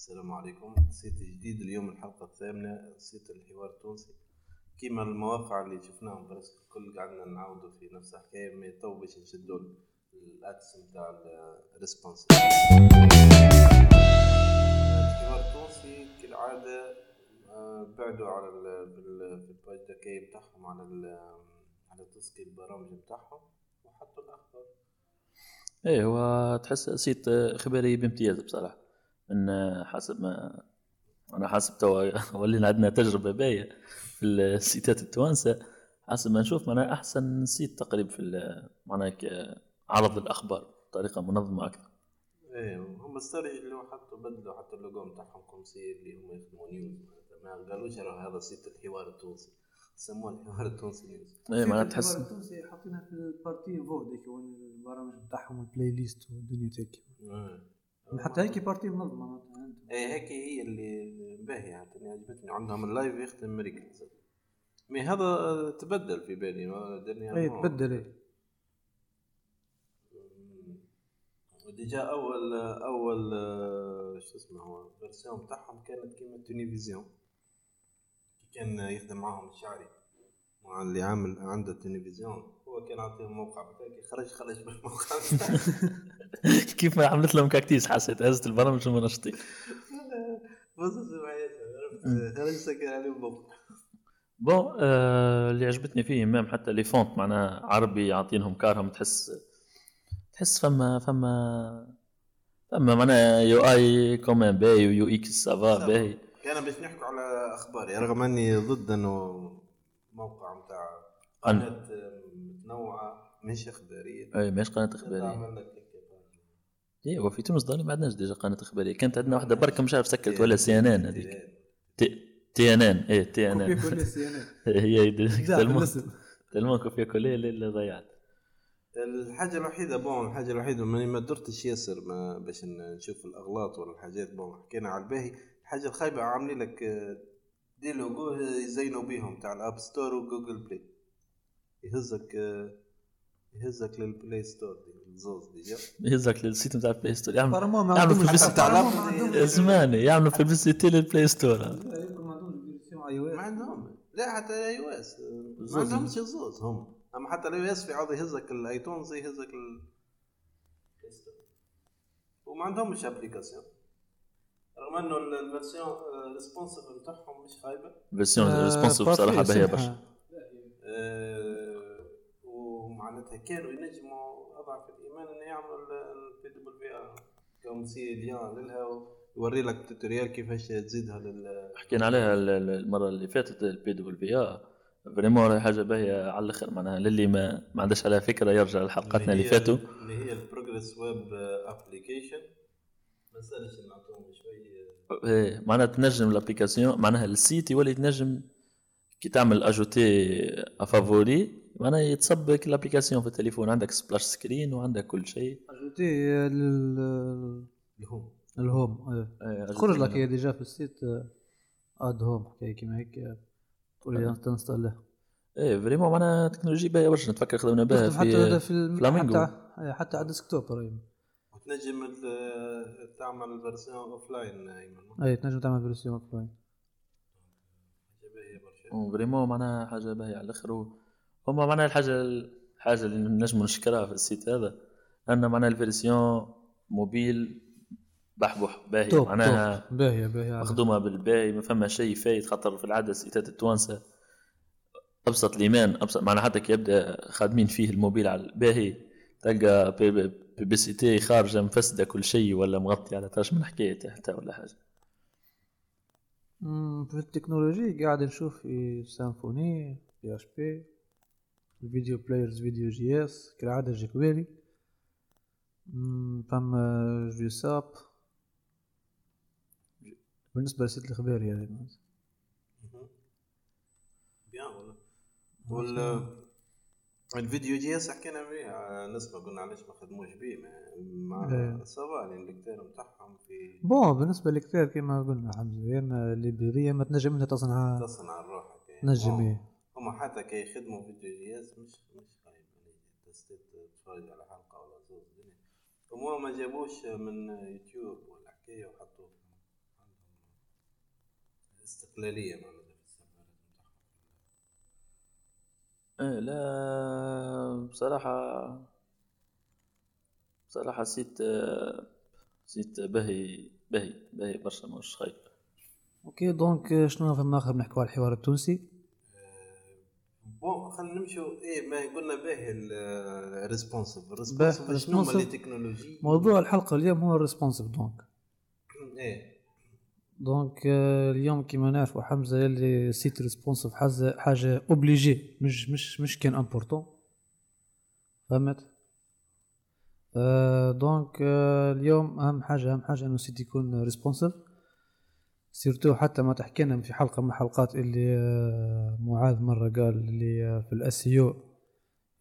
السلام عليكم. site جديد اليوم الحلقة الثامنة site الحوار التونسي. كيما المواقع اللي شفناهم presque الكل قعدنا نعاودوا في نفس الحكاية ما تو باش نشدوا الاتس نتاع الريسبونس الحوار التونسي كالعادة آه، بعدوا على ال- في ال- في ال page d'accueil بتاعهم على على tout ce qui البرامج بتاعهم وحطوا الأخبار. إيه هو تحس site خبري بامتياز بصراحة. من حسب ما أنا حاسب توا ولينا عندنا تجربة باهية في السيتات التوانسة. حسب ما نشوف معناها أحسن site تقريبا في معناها ك- عرض الأخبار بطريقة منظمة أكثر. إيه هم ستوري اللي هو حطوا بدلوا حتى اللوجو نتاعهم comme si اللي هم يخدموا news ما قالوش راه هذا site الحوار التونسي سموه الحوار التونسي news إيه معناها في تحس الحوار التونسي حاطينها في البارتي فو ديك البرامج بتاعهم والبلاي ليست والدنيا هيك حتى هيك بارتي منظمة. معناتها. إيه هيك هي اللي باهية حتى عجبتني. عندهم اللايف يخدم مريكل مي هذا تبدل في بالي ما اي تبدل اي وديجا أول أول آه، شو اسمه هو الفيرسيون بتاعهم كانت كيما تلفزيون كان يخدم معاهم الشعري مع اللي عامل عنده التلفزيون هو كان عطيهم موقع بتاعي خرج خرج بالموقع كيف ما عملت لهم كاكتيس حسيت هزت البرامج المنشطين بص عليهم بون آه اللي عجبتني فيه مام حتى لي فونت معناها عربي يعطينهم كارهم تحس تحس فما فما فما معناها يو آي كومان باهي ويو إكس سافا باهي كان باش نحكوا على أخباري رغم أني ضد إنه موقع نتاع قناة متنوعة مش إخبارية. إي ماهيش قناة إخبارية. تعمل لك هيك اي هو في تونس ظهري ما عندناش déjà قناة إخبارية. كانت عندنا واحدة بركه مش عارف سكرت ولا سي إن إن هذيك. تي إن إن. اي تي إن إن. هي tellement كوفيا كولي اللي ضيعت. الحاجة الوحيدة bon الحاجة الوحيدة ماني ما درتش ياسر ما باش نشوف الأغلاط ولا الحاجات. bon حكينا على الباهي. الحاجة الخايبة عاملين لك آه، des logos يزينوا بيهم تاع ال App Store و Google Play. يهزك آه، يهزك لل Play Store déjà يهزك لل site نتاع ال Play Store ما يعملوا publicité. apparemment ما عندهمش زمان يعملوا publicité لل Play Store ما عندهم لا حتى ال iOS زوز. ما عندهمش الزوز هم أما حتى ال iOS في عاوز يهزك ال iTunes يهزك ال وما عندهمش application رغم إنه ال- ال version responsive بتاعهم مش خايبه version آه، responsive بصراحة باهيه. برشا. آه، ومعناتها كانوا ينجموا أضعف الإيمان انه يعملوا ال PWA. comme si lien لها ويوري لك tutoriel كيفاش تزيدها لل حكينا عليها ال- ال- المرة اللي فاتت البي دبل في آر. فريمون حاجة باهية على الأخر معناها للي ما, ما عندهاش عليها فكرة يرجع لحلقاتنا اللي فاتوا. اللي هي ال progressive web application ما سالش نعطوهم شوي إيه، معناها تنجم ال application معناها ال site يولي تنجم كي تعمل ajouter aux favoris معناها يتصبك ال application في التليفون. عندك splash screen وعندك كل شيء. ajouter لل ال home. ال home تخرج لك. هي déjà في ال site add home حكايه كيما هيك تقول ت installe إيه vraiment معناها تكنولوجيا باهية برشا نتفكر خدمنا بها حتى هذا في في الم- فلامينغو. حتى حتى على ال desktop راهي وتنجم ال- تعمل version offline même أي تنجم تعمل فيرسيون اوف لاين فريمون معناها حاجة باهية على الآخر. هما معناها الحاجة الحاجة اللي نجم نشكرها في ال site هذا ان معناها ال version mobile بحبح باهي top معناها باهيه باهيه مخدومة بالباهي ما فما شيء فايت خاطر في العادة السيتات التوانسة أبسط الايمان أبسط معناها حتى كي يبدأ خادمين فيه الموبيل على الباهي تلقى pub- pub- publicité خارجة مفسدة كل شيء ولا مغطي على طرش من حكايه حتى ولا حاجة. مم، في التكنولوجي قاعد نشوف في Symfony PHP. ال video players Video.js كالعادة jQuery فما جي ساب بالنسبة للسيت الإخباري يعني بيان ولا وال الفيديو جي اس حكينا فيه نسبة قلنا علاش ما خدموش بيه مع إيه. سوا الانكتير نتاعهم في بون بالنسبة لكثير كما قلنا حمزة يا اما ليبرية ما تنجم انت تصنعها تصنع الروح هكايا. هما حتى كي يخدموا فيديو جي إس مش مش خايب يعني تستيت تتفرج على حلقة ولا زوز دنيا هما ما جابوش من يوتيوب ولا حكاية وحطوا استقلالية معناتها في السيرفرات إيه لا بصراحة بصراحة site site باهي باهي باهي برشا مش خايب. OK donc شنو فما آخر نحكوا على الحوار التونسي؟ Bon خلينا نمشوا إيه ما قلنا باهي الريسبونسيف الريسبونسيف شنو هما. les technologies موضوع الحلقة اليوم هو ال responsive donc. إيه. donc آه، اليوم كيما نعرفوا حمزة يلي site responsive حاجة حاجة obligé مش مش مش كان important فهمت؟ آه donc آه اليوم أهم حاجة أهم حاجة إنه ال site يكون responsive surtout حتى ما تحكينا في حلقة من الحلقات اللي آه معاذ مرة قال اللي آه في ال SEO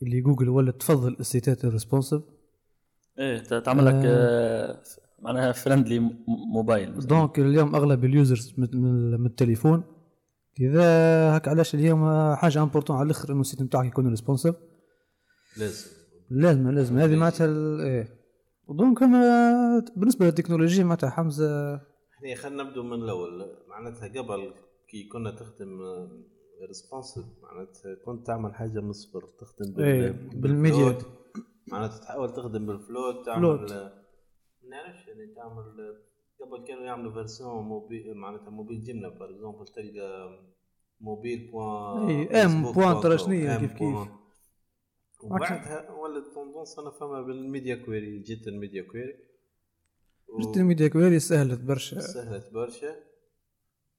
اللي جوجل ولا تفضل السيتات ال responsive إيه تعمل لك آه، معناها friendly mobile. donc اليوم أغلب ال users من, التليفون. إذا هك علاش اليوم حاجة important على الأخر إنه ال site نتاعك يكون responsive لازم. لازم لازم. هذه معناتها إيه. و donc أنا بالنسبة للتكنولوجيا معناتها حمزة إحنا خلينا نبدو من الأول معناتها قبل كي كنا تخدم responsive معناتها كنت تعمل حاجة من الصفر تخدم بال- إيه، بالميديا. معناتها تحاول تخدم بال float تعمل. ما نعرفش يعني تعمل قبل كانوا يعملوا version mobile معناتها موبيل جمله par exemple تلقى mobile point إيه، m point ترى شنيا كيف كيف. وبعدها ولات tendance أنا فما بال media query جيت ال media query جبت ال media query سهلت برشا. سهلت برشا.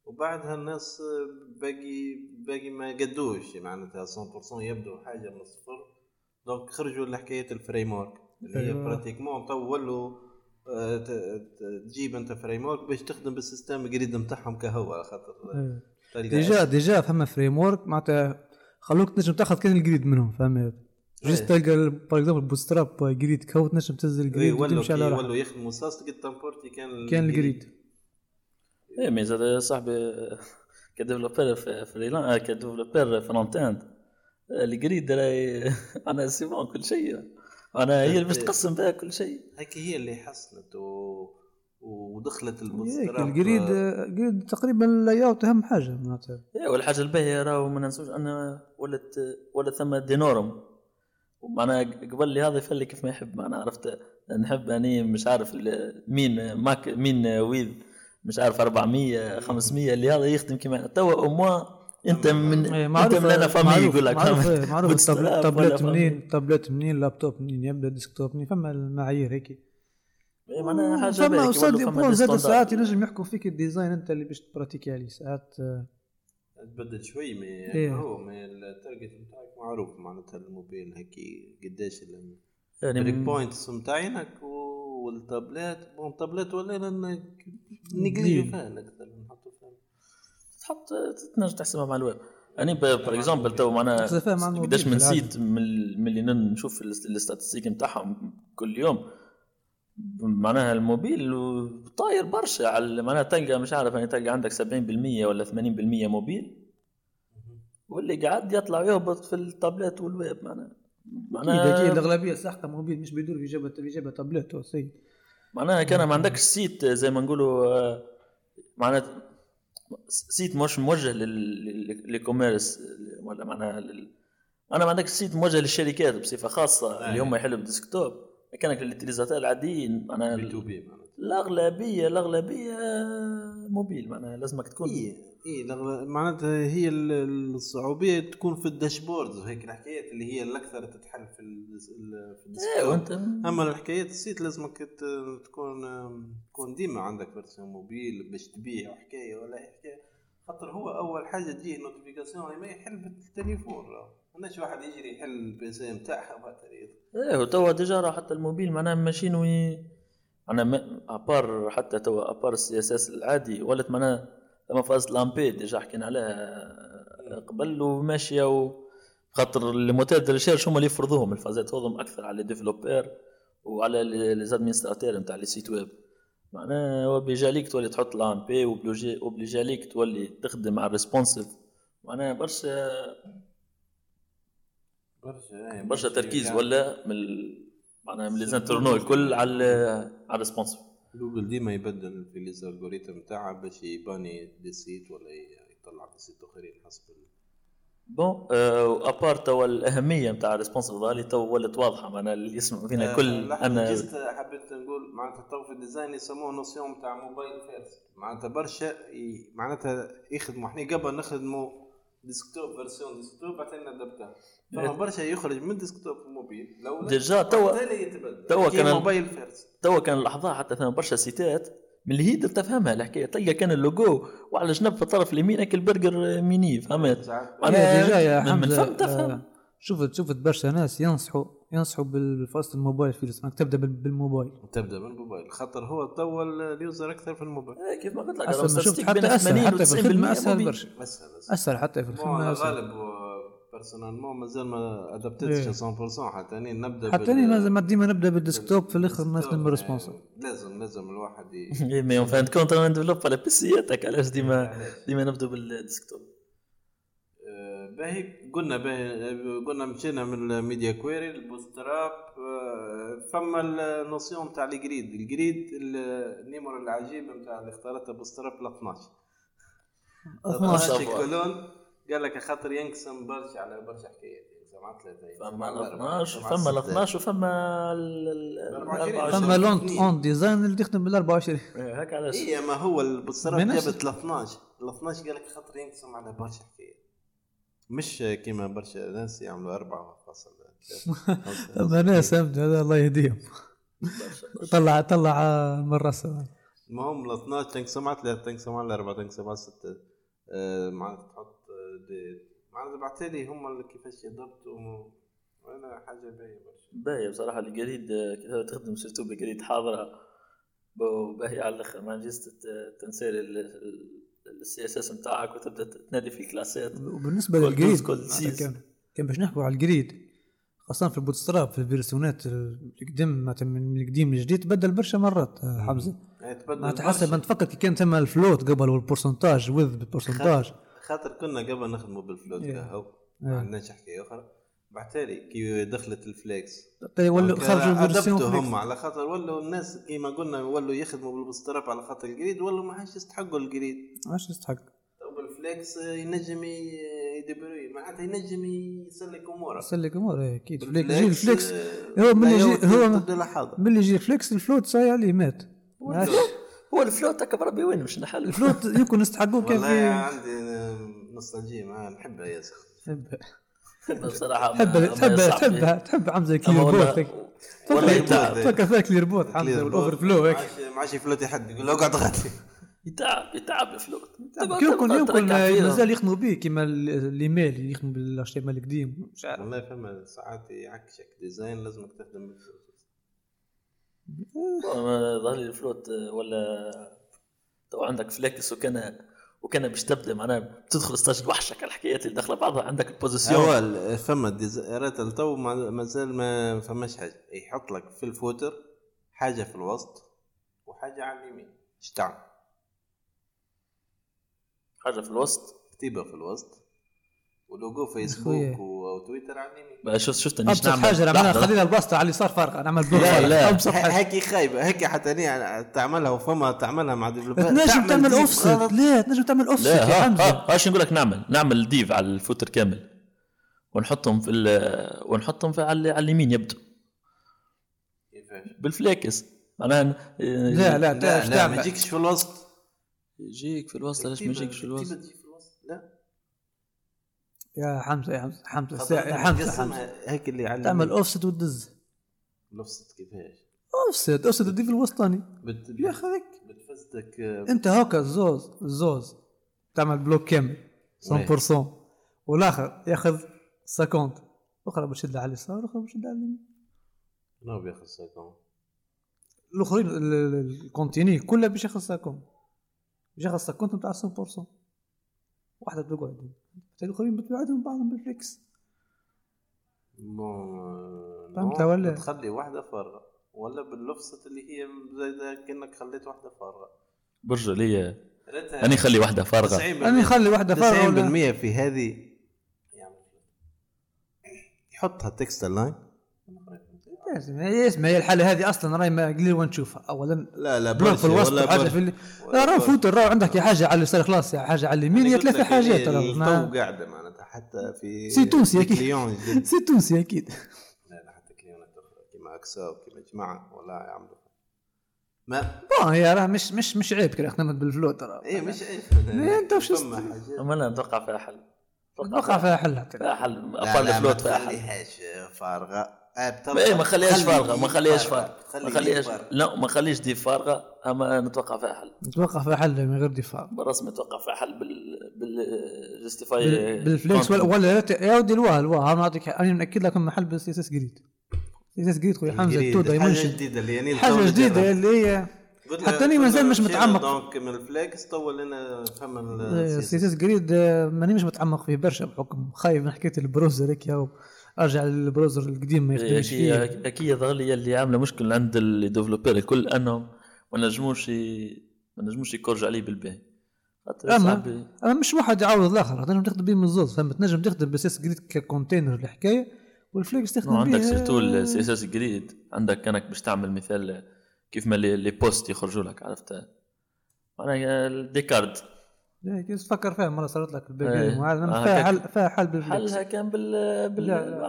وبعدها الناس باقي باقي ما قدوش معناتها 100% يبدو حاجة من الصفر. donc خرجوا لحكاية ال framework اللي هي. pratiquement تو ولوا آه، تجيب أنت framework باش تخدم بال système الجديد نتاعهم كهو على خاطر. إيه. déjà déjà فما فريم ورك معناتها خلوك تنجم تاخذ كان الجريد منهم فهمت؟ جست إيه. تلقى بار اكزومبل بوستراب جريد كو تنجم تنزل إيه، ولوا وتمشي على ولوا يخدموا ساس تلقى تمبورتي كان كان الجريد إيه مي زاد صاحبي كديفلوبر فريلان كديفلوبر فرونت إند. الجريد راهي أنا سي بون كل شيء. أنا هي اللي باش تقسم بها كل شيء. هيك هي اللي حسنت و... ودخلت البوستراب الجريد الجريد تقريبا اللاي اوت أهم حاجة معناتها. إيه والحاجة الباهية راهو ما ننسوش أن ولت ولت ثم دينورم. معناها قبل لي هذا يفلي كيف ما يحب معناها عرفت نحب أني مش عارف مين ماك مين ويذ مش عارف 400 500 اللي هذا يخدم كما توا أو موا أنت من إيه، أنت من أنا فامي يقول لك معروف معروف تابلت. منين تابلت منين لابتوب منين يبدأ ديسكتوب منين فما المعايير هيك إيه، معناها حاجة فما دي زاد. ساعات ينجم يحكوا فيك الديزاين أنت اللي باش تبراتيكي عليه ساعات آه، تبدل شوي مي إيه. هو مي التارجت نتاعك معروف معناتها الموبيل هيك قداش يعني الريك م- بوينتس نتاعينك والتابلات بون تابلات ولا نقليجو قليل. فيها أكثر نحطوا فيها تحط تنجم تحسبها مع الويب يعني بار اكزومبل تو معناها قداش من. سيت نن- نشوف الاستاتستيك نتاعهم كل يوم معناها الموبيل طاير برشا على معناها تلقى مش عارف يعني تلقى عندك 70% ولا 80% موبيل واللي قاعد يطلع يهبط في ال tablette وال web معناها أكيد أكيد. معناها الاغلبيه ساعتها موبيل مش بيدور في جبهه في جبهه تابلت سيء. معناها كان ما عندكش site زي ما نقولوا آه، معناها site مش موجه لل commerce ولا معناها لل... أنا ما عندكش site موجه للشركات بصفة خاصة اللي هم يحلوا بال desktop كانك لل utilisateurs العاديين معناها B to B الأغلبية الأغلبية موبيل معناها لازمك تكون. اي اي معناتها هي ال- الصعوبية تكون في ال dashboard وهيك الحكايات اللي هي الأكثر تتحل في ال في إيه ال desktop. وأنت أما الحكايات ال site لازمك تكون تكون ديما عندك version mobile باش تبيع حكاية ولا حكاية. خاطر هو أول حاجة تجيه notification ما يحل بالتليفون ماناش واحد يجري يحل البي إم تاعها مثلا إيه وتوا ديجا راه حتى الموبيل معناها ماشيين وي أنا أبار حتى توا أبار السي اس اس العادي ولات معناها لما فاز لامبي ديجا حكينا عليها قبل وماشيه و خاطر الموتور دو ريشيرش هما اللي يفرضوهم الفازات هذم أكثر على الديفلوبر وعلى لي نتاع لي سيت ويب. معناها هو بيجاليك تولي تحط لامبي وبليجاليك تولي تخدم على الريسبونسيف معناها برشا برشا برشا تركيز ولا من معناها من les internautes الكل على على ال responsive جوجل ديما يبدل في ال algorithme نتاعها باش يباني des sites ولا يطلع des sites آخرين حسب bon à part توا الأهمية نتاع responsive فالي تو ولت واضحة. معناها اللي يسمع فينا آه، كل أنا حبيت نقول معناتها تو في ال design يسموه notion نتاع mobile first معناتها برشا معناتها يخدموا. إحنا قبل نخدموا ديسكتوب فيرسيون ديسكتوب بعدين ندبتها فما. برشا يخرج من ديسكتوب موبيل لو ديجا توا- توا كان- موبايل فيرست توا كان لحظه حتى ثم برشا سيتات من اللي هي تفهمها الحكاية تلقى كان اللوجو وعلى جنب في الطرف اليمين هيك البرجر ميني فهمت يا ديجا يا من- فم تفهم. شفت شفت برشا ناس ينصحوا ينصحوا بالفاست الموبايل فيروس انك تبدأ بال- بالموبايل. تبدأ من الموبايل خاطر هو توا ال user أكثر في الموبايل. إيه، كيف ما قلت لك ما شفت حتى أسهل 80 حتى في الخدمة 90% أسهل. برشا أسهل أسهل. أسهل حتى في الخدمة أنا أسهل. غالب personnellement مازال ما إيه. ادابتيتش 100% حتى أني نبدأ حتى أنا لازم ديما نبدأ بال desktop في الآخر نخدم بال responsive يعني لازم لازم الواحد ي... إيه، mais en fin de compte أنا نديفلوب على بيسياتك علاش ديما؟ ديما نبدو بال desktop. باهي قلنا باهي قلنا مشينا من ال media query ال Bootstrap آه، فما ال notion تاع ال grid. ال grid ال- ال numéro العجيب نتاع اللي اختارته Bootstrap ل 12 12 12 colonnes. قال لك خاطر ينقسم برشا على برشا حكايات ينقسم فما ال أربعة، 12 ينقسم على فما ال ستة. 12 وفما ال ال- 24. 24. فما l'Ant. Ant Design اللي تخدم بال 24 إيه، هيك علاش؟ اي ما هو ال Bootstrap جابت ل 12 ل 12 قال لك خاطر ينقسم على برشا حكايات. مش كيما برشا ناس يعملوا أربعة فاصل ناس هذا الله يهديهم. طلع طلع من راسه المهم ال 12 تنقسم على ثلاثة تنقسم على أربعة تنقسم على ستة. آه، معناتها تحط آه، معناتها بعتالي هم اللي كيفاش يضبطوا. أنا حاجة باهية برشا. باهي بصراحة ال grid كيف تخدم surtout ب grid حاضرة. باهي على الأخر ما نجيز تت- ت insérer ال CSS نتاعك وتبدأ تنادي في الكلاسات وبالنسبة لل grid. كان كان باش نحكوا على ال grid خاصة في ال Bootstrap في الفيرسيونات القديم معناتها من القديم للجديد بدل برشا مرات آه، حمزة يعني تبدل معناتها حسب ما برشا. تفكر كي كان ثم ال float قبل وال pourcentage وذ بال pourcentage خاطر كنا قبل نخدموا بال float إيه. كهو إيه. ما عندناش حكاية أخرى بعتالي كي دخلت ال flex. ولا خرجوا أدبتوا الفيرسيون هم. على خاطر ولوا الناس كيما قلنا ولوا يخدموا بال Bootstrap على خاطر ال grid ولوا ما عادش يستحقوا ال grid. عادش يستحق. تو بال flex ينجم ي débrouille معناتها ينجم يسلك أموره. سلك امور إيه، أكيد. يجي ال flex. آه، هو من يجي- هو- من اللي يجي الفليكس ال float ساي عليه مات. هو ال float هكا بربي وين؟ مش نحل. الفلوت يمكن يستحقوه كان والله عندي نوستالجيا معاه نحبها ياسر بصراحة تحب تحب. تحب تحب حمزه clear والله- يتعب. فكر فيها clear both حمزه وال overflow هيك. ما عادش يفلت حد يقول له اقعد غادي. يتعب يتعب ال float. يمكن يمكن. مازال يخدموا به كيما ال- الإيميل يخدموا بال HTML القديم. مش عارف. والله فما ساعات يعكشك design لازمك تخدم بال float. ما ظهر لي ال float آه، ولا تو عندك flex وكان وكان باش تبدا معناها بتدخل ستاج وحشك الحكايات اللي داخلة بعضها. عندك ال position اول فما ديزاينات ما- مازال ما فماش حاجة. يحط لك في ال footer حاجة في الوسط وحاجة على اليمين. إيش تعمل؟ حاجة في الوسط. كتيبه في الوسط. ولوجو. فيسبوك وتويتر على اليمين بقى شفت شفت أبسط حاجة نعملها خلينا البسطه على اليسار فارقه نعمل بلوك لا، لا. أبسط حاجة. هيك خايبة هيك حتى أنا تعملها وفما تعملها مع ديفلوبر تنجم تعمل اوفست غلط. لا تنجم تعمل اوفست لا يا ها حمزه ها إيش نقول لك نعمل نعمل ديف على الفوتر كامل. ونحطهم في ال- ونحطهم في على, على اليمين يبدو. كيفاش؟ بالفليكس. معناها لا لا لا ما يجيكش في الوسط. يجيك في الوسط علاش ما يجيكش في الوسط. لا. يا حمزة يا حمزة حمزة يا حمزة هيك اللي على تعمل. اوفست وتدز. الوسط كيفاش؟ اوفست اوفست تدي في الوسطاني. بت... يا أخي هيك. بتفزدك آه، أنت هاكا الزوز الزوز تعمل بلوك كامل 100% والآخر ياخذ 50 الاخرى بشد على اليسار والاخرى بشد على اليمين. شنو بياخذ ساكون؟ الأخرين ال- ال- الكونتيني كلها باش ياخذ 50 باش ياخذ 50 نتاع 100% واحدة بتقعد. الاخرين بتبعدهم بعضهم بالفليكس فهمت ولا؟ بتخلي واحدة فارغة. ولا باللفصة اللي هي زي كأنك خليت واحدة فارغة. برجع لي أنا خلي واحدة فارغة. 90% أنا نخلي واحدة فارغة ولا؟ 90% في هذه. يعمل يحطها تكست لاين لازم هي اسمها هي الحالة هذه أصلا راهي ما قليل وين نشوفها اولا لا لا بلوك في الوسط ولا برشا. في اللي ولا لا راه برشا. فوت راه عندك يا حاجة على اليسار خلاص يا حاجة على اليمين يا ثلاثة حاجات ما- قاعدة معناتها حتى في سي تونسي. كليون. جديد سي تونسي أكيد. لا لا حتى كليونات أخرى كيما اكسا وكيما جماعة. والله يعملوا ما بون هي راه مش مش مش عيب كي خدمت بالفلوت راه إيه مش إيه إيه، أنت وش لا نتوقع فيها حل. نتوقع فيها حل. فيها حل. افضل الفلوت فيها حل. فارغة. إيه ما خليهاش خلي فارغة دي ما خليهاش. فارغة ما خلي دي خليهاش. لا ما خليش دي فارغة أما نتوقع فيها حل. نتوقع فيها حل من غير دفاع بالرسمي نتوقع فيها حل بال بال جستيفاي بال- بالفليكس ولا ولا لا- يا ودي الواه الواه أنا نعطيك أنا مأكد لك إنه حل بالسي إس إس جريد. سي إس إس جريد خويا حمزه تو حاجة دايمنشن جديدة اللي يعني حاجة جديدة اللي هي حتى أنا مازال مش متعمق. donc من ال flex تو لنا فهم CSS. grid آه، ماني مش متعمق فيه برشا بحكم. خايف من حكاية ال browser هيك ارجع لل browser القديم ما يخدمش فيه. أكيد لي اللي عاملة مشكل عند ال developer الكل أنهم ما نجموش ما نجموش يكورج عليه بالباهي. صعب- أما مش واحد يعوض الآخر تنجم تخدم بيه من الزوز فهمت؟ تنجم تخدم ب CSS grid ك container الحكاية وال flex تخدم بيه عندك surtout ال CS اس جديد عندك كانك باش تعمل مثال كيف ما لي بوست يخرجوا لك عرفت؟ معناها الديكارد. إيه، كيف تفكر فيها مرة صارت لك إيه. الباقي معلم آه، فيها. حل فيها حل بالفليكس حلها كان بال بال.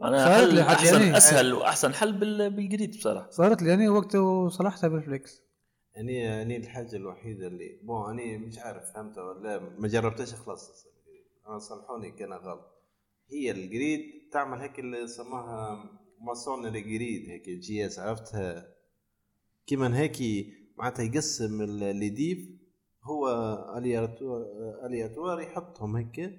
معناها صارت لي حتى أحسن يعني- أسهل وأحسن حل بال بالجديد بصراحة. صارت لي يعني وقت وصلحتها بالفليكس. يعني يعني الحاجة الوحيدة اللي بون أنا مش عارف فهمتها ولا ما جربتهاش خلاص. أنا صلحوني كان غلط. هي الجريد تعمل هيك اللي سماها ماسونري جريد هيك جي إس عرفتها؟ كيما هيك معناتها يقسم الديف هو الياتوار يحطهم هيك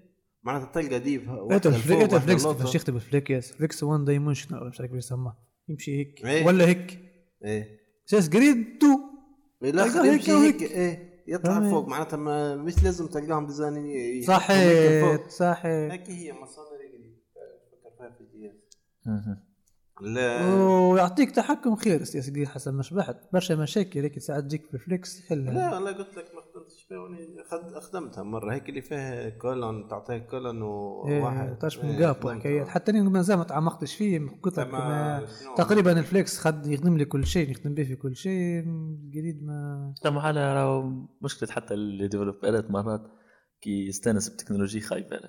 معناتها تلقى ديف انت فليكس. كيفاش يكتب فليكس فليكس وان دايمنشنال مش عارف كيف يسمى يمشي هيك إيه. ولا هيك إيه سيس جريد تو لا تلقاه خليه هيك. هيك إيه يطلع. فوق معناتها ما مش لازم تلقاهم ديزاين يحطهم هيك صحيت فوق. صحيت هيك هي مصادر فكر فيها في. لا. ويعطيك تحكم خير سيس جريد حسب ما شبحت برشا مشاكل هيك ساعات تجيك في يحلها لا أنا قلت لك ما خدمتش فيها خدمتها مرة. هيك اللي فيها كولون تعطيه كولون وواحد. إيه من إيه، جاب حتى أنا مازال ما تعمقتش فيه. قلت لك؟ تقريبا الفليكس خد يخدم لي كل شيء يخدم به في كل شيء. الجديد ما لا محالة راهو مشكلة حتى الديفلوبرات مرات كي يستانس بتكنولوجيا خايبة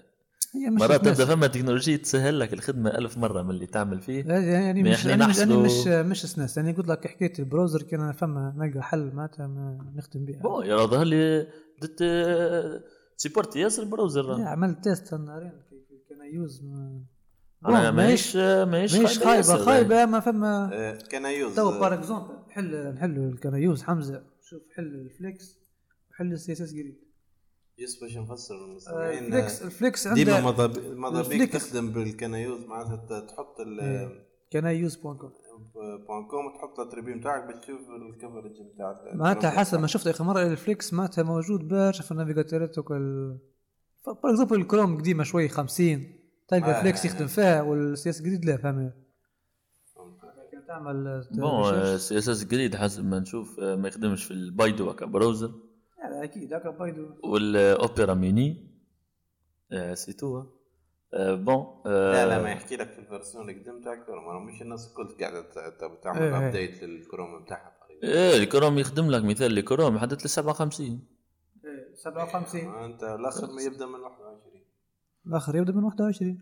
هي مش مرات تبدا فما تكنولوجيا تسهل لك الخدمة ألف مرة من اللي تعمل فيه يعني يعني مش إحنا يعني مش يعني مش مش سناس يعني قلت لك حكايه البراوزر كان أنا فما نلقى حل معناتها ما نخدم بها بون يا ظهر لي دت سيبورت ياسر البراوزر لا، عملت تيست نهارين كان يوز ما أنا ماهيش ماهيش ماهيش خايبة. خايبة ما فما آه، كان يوز تو بار اكزومبل نحل نحلوا الكنايوز حمزة. شوف حل الفليكس وحل السي اس اس جريد يس باش نفسر للمستمعين الفليكس الفليكس ديما عنده مضاب- مضابيك الفليكس. تخدم بالكنايوز معناتها تحط ال إيه. كنايوز بون كوم بوان كوم تحط التريبي نتاعك باش تشوف الكفرج نتاع معناتها حسب ما شفت اخر مرة الفليكس معناتها موجود برشا في النافيجاتورات وكل بار اكزومبل الكروم قديمة شوي 50 تلقى آه. فليكس يخدم فيها والسي إس جديد لا كان تعمل بون CSS grid حسب ما نشوف آه، ما يخدمش في ال Baidu ك browser لا أكيد هكا Baidu وال Opera Mini آه، c'est tout آه، bon آه، لا لا ما يحكي لك في ال version تاع كروم. راه مش الناس الكل قاعدة ت- ت- تعمل إيه، إيه. update لل Chrome نتاعها تقريبا إيه الكروم يخدم لك مثال الكروم يحدد ل 57 57 آه، أنت الآخر ما يبدأ من 21 الآخر يبدأ من 21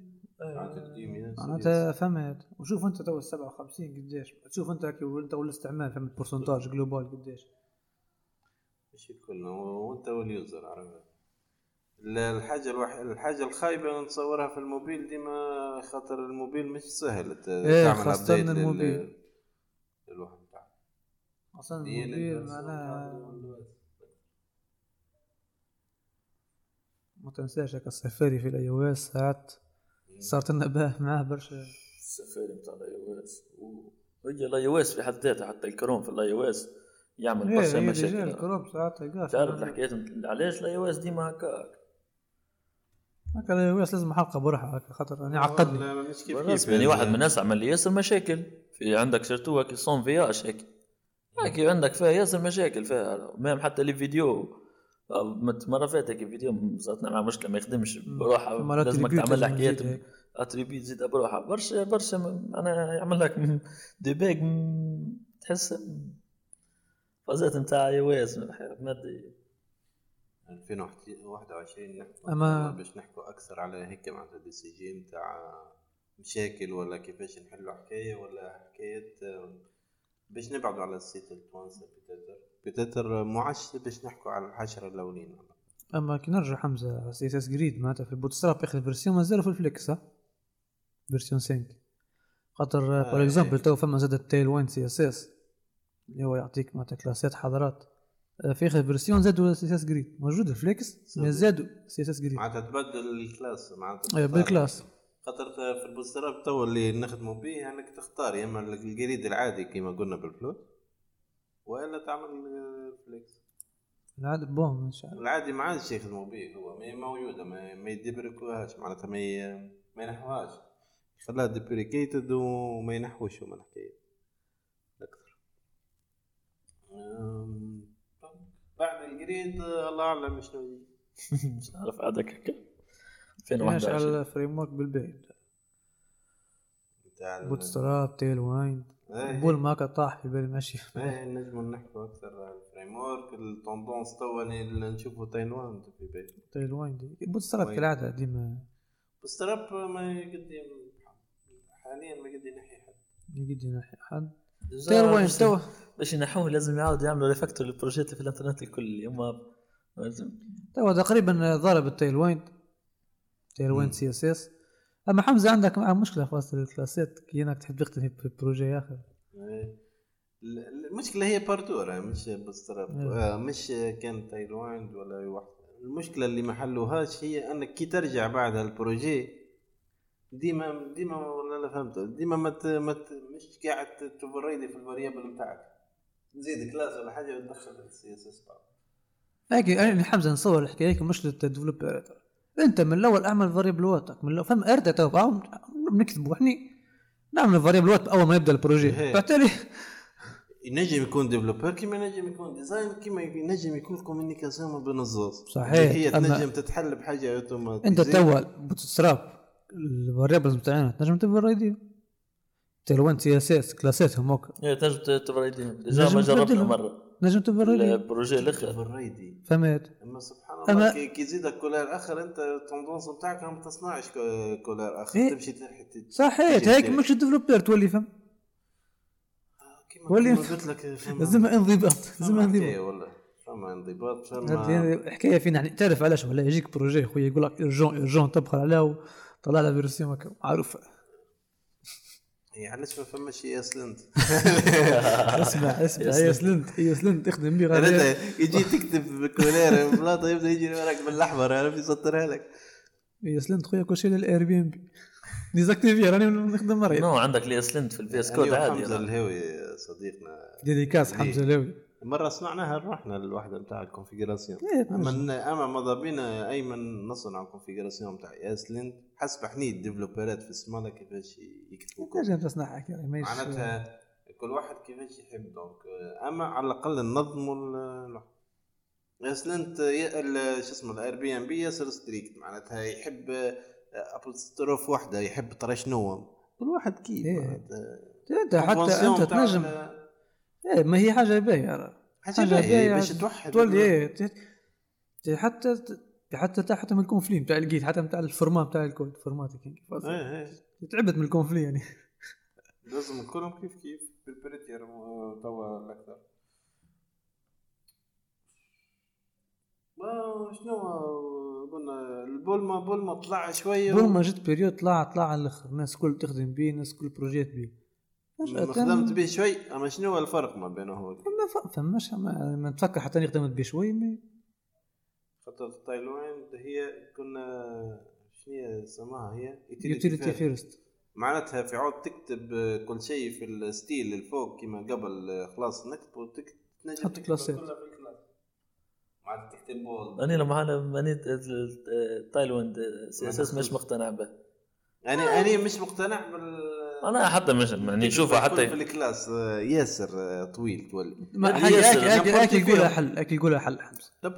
معناتها فهمت. وشوف أنت تو ال 57 قديش. تشوف أنت كي انت والاستعمال فهمت pourcentage global قديش. مش الكل هو- وانت وال user عرفت؟ الحاجة الوح... الحاجة الخايبة نتصورها في الموبيل ديما خاطر الموبيل مش سهل تعمل خاصة الموبيل. للواحد بتاعك. أصلا الموبيل معناها. ما تنساش هكا السفاري في الأي أو إس ساعات صارت لنا باه معاه برشا. السفاري بتاع الأي أو إس. هي الأي أو إس في حد ذاتها حتى الكروم في الأي أو إس. يعمل برشا إيه هي مشاكل الكروب ساعات هكا تعرف الحكايات علاش الاي أو اس ديما هكاك هكا الاي أو اس لازم حلقة برحة هكا خاطر يعني عقدني. يعني واحد من الناس عمل لي ياسر مشاكل في عندك سيرتو هاك صون فياش هيك هيك عندك فيها ياسر مشاكل فيها مام حتى لي فيديو. مرة فاتك فيديو صارتنا مع مشكلة ما يخدمش بروحة. مرات لازمك تعمل حكايات. اتريبيوت زيد بروحها برشا برشا أنا يعمل لك ديباج تحس فازات نتاع آي أو إس مادي 2021 نحكوا أما- باش نحكوا أكثر على هيك معناتها دي سي جي نتاع مشاكل ولا كيفاش نحلوا حكاية ولا حكايه باش نبعدوا على السيت التوانسة بيتاتر بيتاتر معش باش نحكوا على الحشره الأولين. أما كي نرجع حمزة CS grid معناتها في ال Bootstrap آخر version مازالوا في ال flex ها؟ version 5 خاطر par آه، exemple إيه. تو فما زاد ال Tailwind CSS. اللي هو يعطيك معناتها كلاسات حاضرات. آه، في اخر version زادوا CSS grid موجود ال flex زادوا CSS grid معناتها تبدل ال class معناتها تختار. بال class. خاطر في ال Bootstrap تو اللي نخدموا به انك تختار يا إما ال grid العادي كما قلنا بال float وإلا تعمل آه، flex العاد bon إن شاء الله. العادي ما عادش يخدموا به هو ما موجودة ما, ما يدبركوهاش معناتها ما ي... ما ينحوهاش. خلاها deprecated وما ينحوش هما الحكاية أكثر ال grid آه، الله أعلم شنو. مش عارف عادك هكا ماشي 2021 على ال framework ال- بوتستراب تيل إيه. بول ماكا طاح في بالي ماشي. إيه نحكوا أكثر على الفريم ورك. التوندونس توا اللي نشوفوا تايوان في بالي تيل وين دي بوتستراب. كالعادة ديما بوستراب ما يقدم حاليا ما قد ينحي حد. يقد ينحي حد. باش- تو باش ينحوه لازم يعاودوا يعملوا ريفاكتور للبروجيات في الانترنت الكل هما تو تقريبا ضرب التيل وين Tailwind مم. CSS. أما حمزة عندك معاه مشكلة خاصه الكلاسات كي أنك تحب تختفي في projet آخر. إيه. ال- ال- المشكلة هي partout راه مش Bootstrap إيه. آه مش كان Tailwind ولا أي واحد. المشكلة اللي ما حلوهاش هي أنك كي ترجع بعد ال projet ديما ديما ولا لا فهمت ديما ما ت- ما ت- مش قاعد تفريدي في ال variable نتاعك تزيد class ولا حاجة وتدخل ال CSS هيك أنا حمزة نصور الحكاية هيك مشكله الديفلوبر أنت من الأول أعمل فاريبل واتك. من الأول فما ارتا تو نكتبوا إحنا نعمل فاريبل وات أول ما يبدأ البروجي. إيه. بالتالي ينجم يكون ديفلوبر كيما ينجم يكون ديزاين كيما ينجم يكون كوميونيكاسيون بين الزوز. صحيح، هي تنجم تتحل بحاجة اوتوماتيك أنت توا بوتستراب الفاريبلز بتاعنا تنجم تيل وين سي اس اس كلاساتهم هوك إيه، تنجم تبريدين ديجا نجم ما جربنا. مرة. نجم تفريدي البروجي الآخر فهمت. أما سبحان أما- الله كي كي يزيدك كولار اخر أنت التوندونس نتاعك ما تصنعش كو- كولار أخر. إيه. تمشي تح- ت- صحيح تجي هيك. مش الديفلوبر تولي فهم؟ كيما ولي- قلت لك لازم انضباط. لازم انضباط. حكاية والله فما انضباط فما. حكايه فينا. يعني تعرف علاش ولا يجيك بروجي خويا يقول لك ارجون ارجون تبخل عليه وطلع له فيرسيون هكا معروفة. هي علاش ما فماش هي سلنت اسمع اسمع هي سلنت هي سلنت أنت يجي تكتب بكولار بلاطه يبدأ يجري وراك بالأحمر عرفت؟ يسطرها لك. هي سلنت خويا كل شيء للاير بي ام بي ديزاكتيفي راني نخدم مريض. نو عندك لي اسلنت في الفيس كود أنا عادي. وحمزه أنا. الهوي صديقنا. ديديكاس حمزة لاوي مرة صنعناها رحنا للوحدة نتاع الكونفيجراسيون؟ إيه، أما أما ماذا بينا أيمن نصنع الكونفيجراسيون نتاع اسلين حسب حني الديفلوبرات في السمالة كيفاش يكتبوا. تنجم تصنعها ماهيش معناتها كل واحد كيفاش يحب. donc أما على الأقل ننظموا ال- ESLint ي- ال- شو اسمه ال Airbnb ياسر strict معناتها يحب apostrophe واحدة يحب ترى شنو كل واحد كيف؟ إيه. إنت حتى إنت بتاع تنجم إيه ما هي حاجة باهية راه. حاجة حاجة باهية باهية. باش توحد تولي إيه حتى حتى حتى من ال conflit نتاع ال Git حتى نتاع ال format نتاع الكود فورماتيك إيه إيه. تعبت من ال conflit يعني. لازم كلهم كيف كيف؟ بال Prettier توا الأكثر. ما شنو؟ قلنا ال Bulma Bulma طلع شوية. قبل ما جت période طلع طلع على الأخر. الناس كل تخدم بيه الناس كل projet بيه. خدمت به شوي أما شنو هو الفرق ما بينه هو؟ ما ف- فماش ما, ما تفكر حتى أنا خدمت بيه شوي ما خاطر Tailwind هي كنا شنو هي سماها هي؟ utility first. معناتها في عود تكتب كل شيء في ال style الفوق كما قبل خلاص نكتب وتكتب تنجم تحط تكتب كلاسات. كلها في ال class. معناتها تكتب اني لما أنا اني Tailwind CSS مش مقتنع به. يعني أنا مش مقتنع بال أنا حتى مش يعني نشوفها في حتى ال class آه، ياسر آه، طويل تولي. ياسر، هاكي يقولها. حل هاكي يقولها حل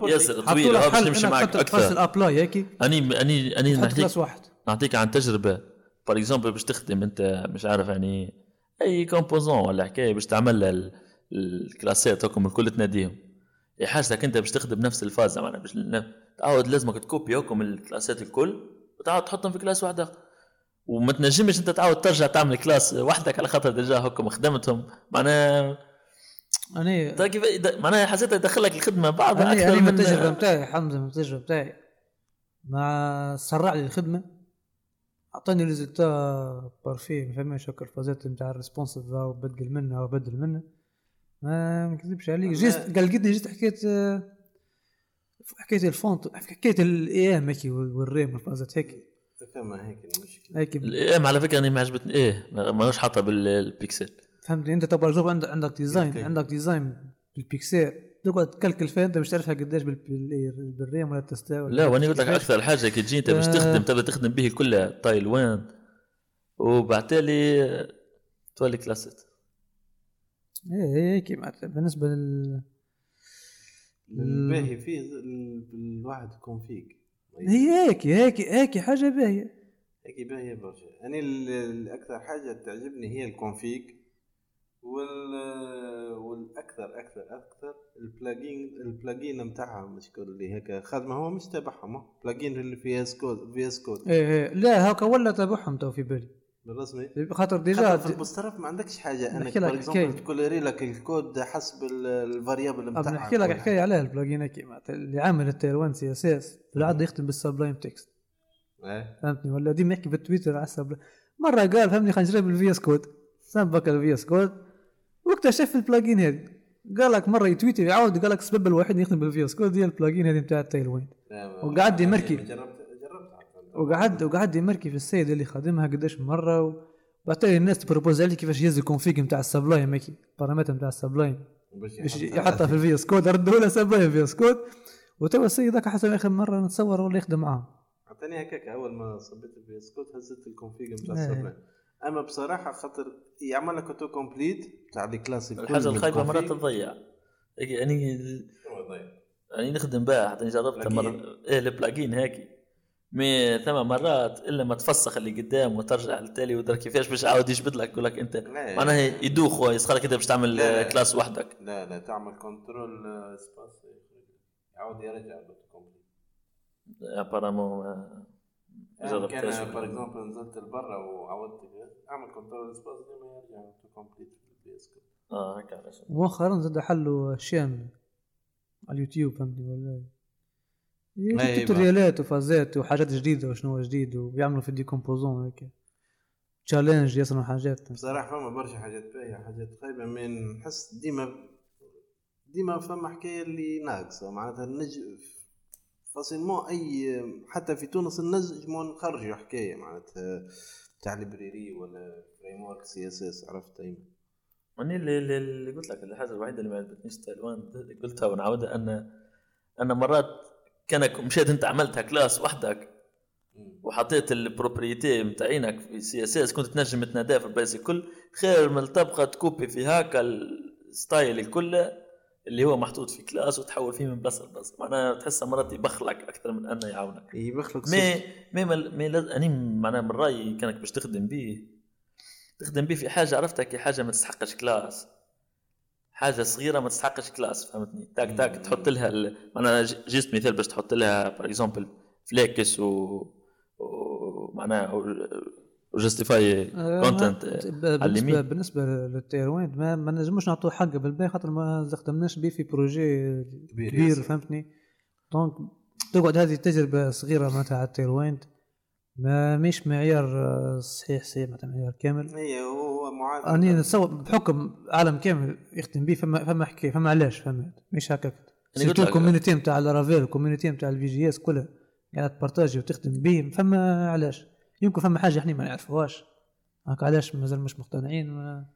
ياسر طويل باش نمشي معك أكثر. ابلاي هيك. اني اني أني كلاس واحد. نعطيك عن تجربة. بار اكزومبل باش تخدم أنت مش عارف يعني أي كومبوزون ولا حكاية باش تعمل الكلاسات هكم الكل تناديهم. هي حاجتك أنت باش تخدم نفس الفازه معناها باش تعاود لازمك تكوبي هكم الكلاسات الكل وتعاود تحطهم في كلاس واحد اخر وما تنجمش انت تعاود ترجع تعمل كلاس وحدك على خاطر ديجا هكم خدمتهم. معناها أنا كيف معناها حسيت يدخل لك الخدمة بعضها أنا أكثر من التجربة نتاعي حمزة من التجربة نتاعي مع سرع لي الخدمة أعطاني ريزلتا بارفي ما فهمش هكا الفازات نتاع الريسبونسيف وبدل منها وبدل منها. ما ما نكذبش عليك جيت قال قدني جيت حكيت حكيت الفونت حكيت الاي ام هيك والريم والفازات هيك فما هيك المشكلة. هيك. الأيام على فكرة أنا ما عجبتني. إيه ما- ماهوش حاطة بالبيكسل. فهمتني أنت تبغى جوب عندك عندك ديزاين أوكي. عندك ديزاين بالبيكسل. تقعد تكلكل فيها أنت مش تعرفها قديش بال- بال- بالريم ولا التستا ولا لا وأنا قلت لك. أكثر حاجة كي تجي أنت باش آه. تخدم تبدا تخدم به كلها طايل وين وبعتالي تولي كلاسات إيه إيه هيك معناتها. بالنسبة لل الباهي فيه ال- الواحد كونفيج هي هيك هيك هيك حاجة باهية. هيك باهية برشا. أنا ال- الأكثر حاجة تعجبني هي الكونفيج وال والأكثر أكثر أكثر البلاجين البلاجين نتاعها مش كل اللي هيك خدمة هو مش تابعهم بلاجين اللي في اس كود في اس كود إيه إيه. لا هكا ولا تابعهم تو في بالي. بالرسمي خاطر ديجا في البوسترات ما عندكش أنا نحكي لك باغ تكوليري لك الكود حسب ال- الفاريابل طب نتاعها نحكي لك حكاية عليها البلاجين هيك معناتها اللي عامل التيروان سي اس اس بالعاده يخدم بالسبلايم تكست. إيه. فهمتني؟ ولا ديما يحكي بالتويتر على ال Sublime. مرة قال فهمني خلينا نجرب ال VS Code. سبك ال VS Code. واكتشف ال plugin هذه قال لك مرة يتويتر يعاود قال لك السبب الوحيد اللي يخدم بال VS Code هي ال plugin هذه نتاع ال Tailwind وقعد يمركي. وقعد وقعد يمركي في السيد اللي خادمها قداش مرة و... وبعدين الناس تبروبوز عليه كيفاش يهز ال config نتاع ال Sublime هيك ال paramètres نتاع ال Sublime باش باش يحط- يحطها في ال VS Code ردوا له Sublime VS Code وتوا السيد ذاك حسب آخر مرة نتصور ولا يخدم معاهم عطاني هكاك أول ما صبيت في اسكوت هزت الكونفيج نتاع إيه. السبلايم أما بصراحة خاطر يعمل لك اوتو كومبليت تاع لي كلاس الكل الحاجة الخايبة. مرات تضيع يعني. يعني نخدم بها حتى جربتها بلاجين. مرة إيه البلاجين هيك مي ثم مرات إلا ما تفسخ اللي قدام وترجع للتالي ودر كيفاش باش عاود يجبد لك يقول لك أنت. معناها يدوخ يسخرك أنت باش تعمل لا، لا. كلاس وحدك. لا لا تعمل كنترول سباس يعاود يرجع الاوتو كومبليت. ابارامون جربتهاش كان فور اكزومبل نزلت لبرا وعودت أعمل كنترول سباس ديما يرجع اوتو كومبليت البي إس آه علاش مؤخرا زاد حلوا شام على اليوتيوب فهمتني ولا أي توتوريالات وفازات وحاجات جديدة وشنو جديد وبيعملوا في ديكومبوزون هيك challenge يصنعوا حاجات. بصراحة فما برشا حاجات باهية حاجات خايبه من نحس ديما ديما فما حكاية اللي ناقصة. معناتها نج facilement أي حتى في تونس نجموا نخرجوا حكاية معناتها تاع library ولا framework CSS عرفت ايمن اللي- اللي قلت لك الحاجة الوحيدة اللي ما عجبتنيش Tailwind قلتها ونعاودها أن أن مرات كانك مشيت انت عملتها classe وحدك وحطيت البروبريتي نتاعينك في سي اس اس كنت تنجم تناداه في البيس الكل. خير من تبقى تكوبي في هاكا الستايل الكل اللي هو محطوط في كلاس وتحول فيه من بلاصه لبلاصه معناها تحسها مرات يبخلك أكثر من انه يعاونك. يبخلك مي مي مي, مي لاز- أني معناها من رأيي كانك باش تخدم به تخدم به في حاجة عرفتها كي حاجة ما تستحقش كلاس. حاجة صغيرة ما تستحقش كلاس فهمتني تاك تاك. تحط لها ال- معناها ج- جيست مثال باش تحط لها بار اكزومبل فليكس و ومعناها وجستيفاي كونتنت بالنسبة اليمين. بالنسبة للتيروين ما, ما نجموش نعطوه حقه بالباهي خاطر ما استخدمناش به في بروجي كبير كبير. فهمتني دونك تقعد هذه تجربه صغيرة معناتها على التيروين ما مش معيار آه، صحيح صحيح معناتها معيار كامل هي هو معادل اني نتصور بحكم عالم كامل يخدم به فما فما حكاية فما علاش فهمت؟ مش هكاك سيرتو لك- الكوميونيتي نتاع الرافيل الكوميونيتي نتاع الفي جي اس كلها قاعد تبارتاجي وتخدم به فما علاش؟ يمكن فما حاجة إحنا ما نعرفوهاش. هاك علاش؟ مازال مش مقتنعين ما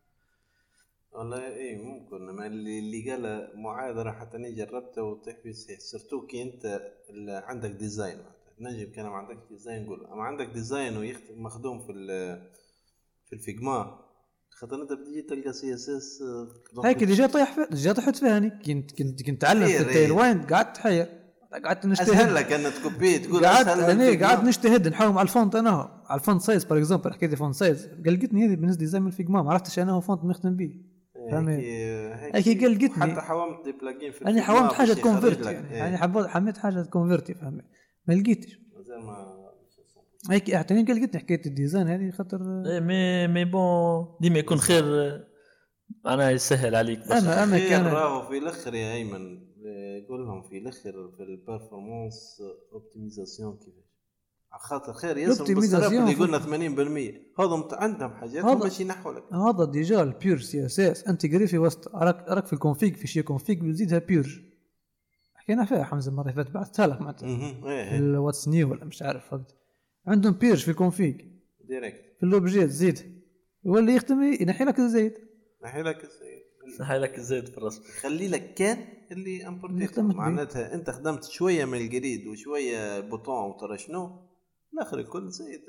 والله اي ممكن. ما اللي اللي قال معاذ راح حتى أنا جربته وطيح فيه صحيح. سيرتو كي أنت اللي عندك ديزاين. نجم كان ما عندك ديزاين قول. أما عندك ديزاين ويخدم مخدوم في ال في الفيجما خاطر أنت بتجي تلقى سي إس إس هيك اللي جا طيح في- جا طيحت فيها كنت كنت كنت تعلم في خير، التيل إيه. وين قعدت تحير قعدت أسهل نجتهد لك أن تكوبي تقول قعدت أسهل أنا. قعدت نجتهد نحاول على الفونت أنا هو. على الفونت سايز باغ اكزومبل حكيت لي فونت سايز قلقتني هذه بالنسبة لي زي من الفيجما ما عرفتش أنا هو فونت نخدم به فهمت؟ هيك قلقتني. حتى حاولت بلاجين في أنا حاولت حاجة تكونفرتي لك. يعني إيه. حبيت حميت حاجة تكونفرتي فهمت ما لقيتش هيك اعتني قلقتني حكاية الديزاين هذه خاطر إيه، مي مي بون ديما يكون خير معناها يسهل عليك. برشا. أنا أنا كان راهو في الأخر يا أيمن. قول لهم في الأخر في البرفورمانس اوبتمايزاسيون كيفاش؟ على خاطر خير ياسر بالسراب اللي قلنا 80% هذم ت- عندهم حاجات هذا- باش ينحوا لك. هذا ديجا البيور سي إس إس. انتجري في وسط راك راك في الكونفيج في شي كونفيج بتزيدها بيور حكينا فيها حمزة المره اللي فاتت بعثتها لك معناتها. إيه الواتس نيو ولا مش عارف وقت عندهم بيرج في الكونفيج ديريكت. في اللوبجيت زيد يولي يختم ينحي لك الزيت. نحي لك السيد. صحي لك الزيت في الراس خلي لك كان اللي امبورتيت. معناتها انت خدمت شوية من الجريد وشوية بوتون وترى شنو الآخر الكل زي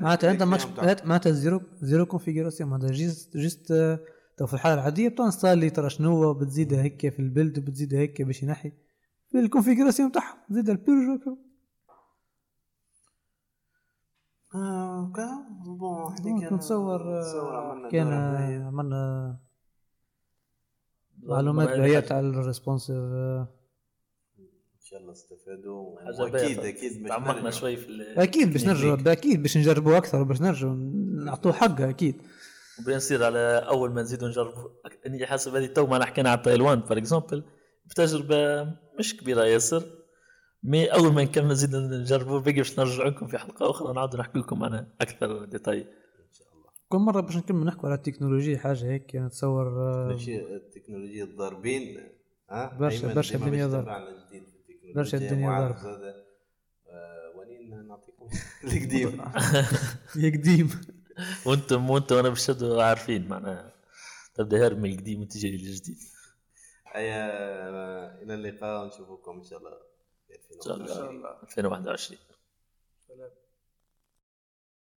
معناتها أنت ماتش معناتها زيرو زيرو كونفيجراسيون معناتها جيست جيست آه، تو في الحالة العادية بتنستالي ترى شنو هو بتزيدها هيك في البيلد وبتزيدها هيك باش ينحي. في الكونفيجراسيون تاعها زيد البيرج هكا. آه كا بون نتصور آه، كان. عملنا معلومات باهية تاع الريسبونسيف إن شاء الله استفادوا. أكيد باش تعمقنا. شوي في أكيد باش نرجعوا. أكيد باش نجربوا أكثر باش نرجعوا نعطوه حقه أكيد وبين نصير على أول ما نزيدوا نجربوا أني حاسب هذه تو ما حكينا على تايوان فور اكزومبل بتجربة مش كبيرة ياسر مي أول ما نكمل نزيد نجربوا بقي باش نرجع لكم في حلقة أخرى نعاود نحكي لكم أنا أكثر ديتاي. كل مرة باش نكمل نحكوا على التكنولوجيا حاجة هيك نتصور آه، ماشي التكنولوجيا الضاربين ها؟ برشا- برشا الدنيا باش ضرب. برشا الدنيا وعارف ضرب. آه، ونين نعطيكم القديم. يقديم وأنتم وأنتم وأنا بالشدو عارفين معناها تبدأ هرب من القديم وتجي للجديد. هيا إلى اللقاء نشوفكم إن شاء الله. في ان شاء 2021. الله 2021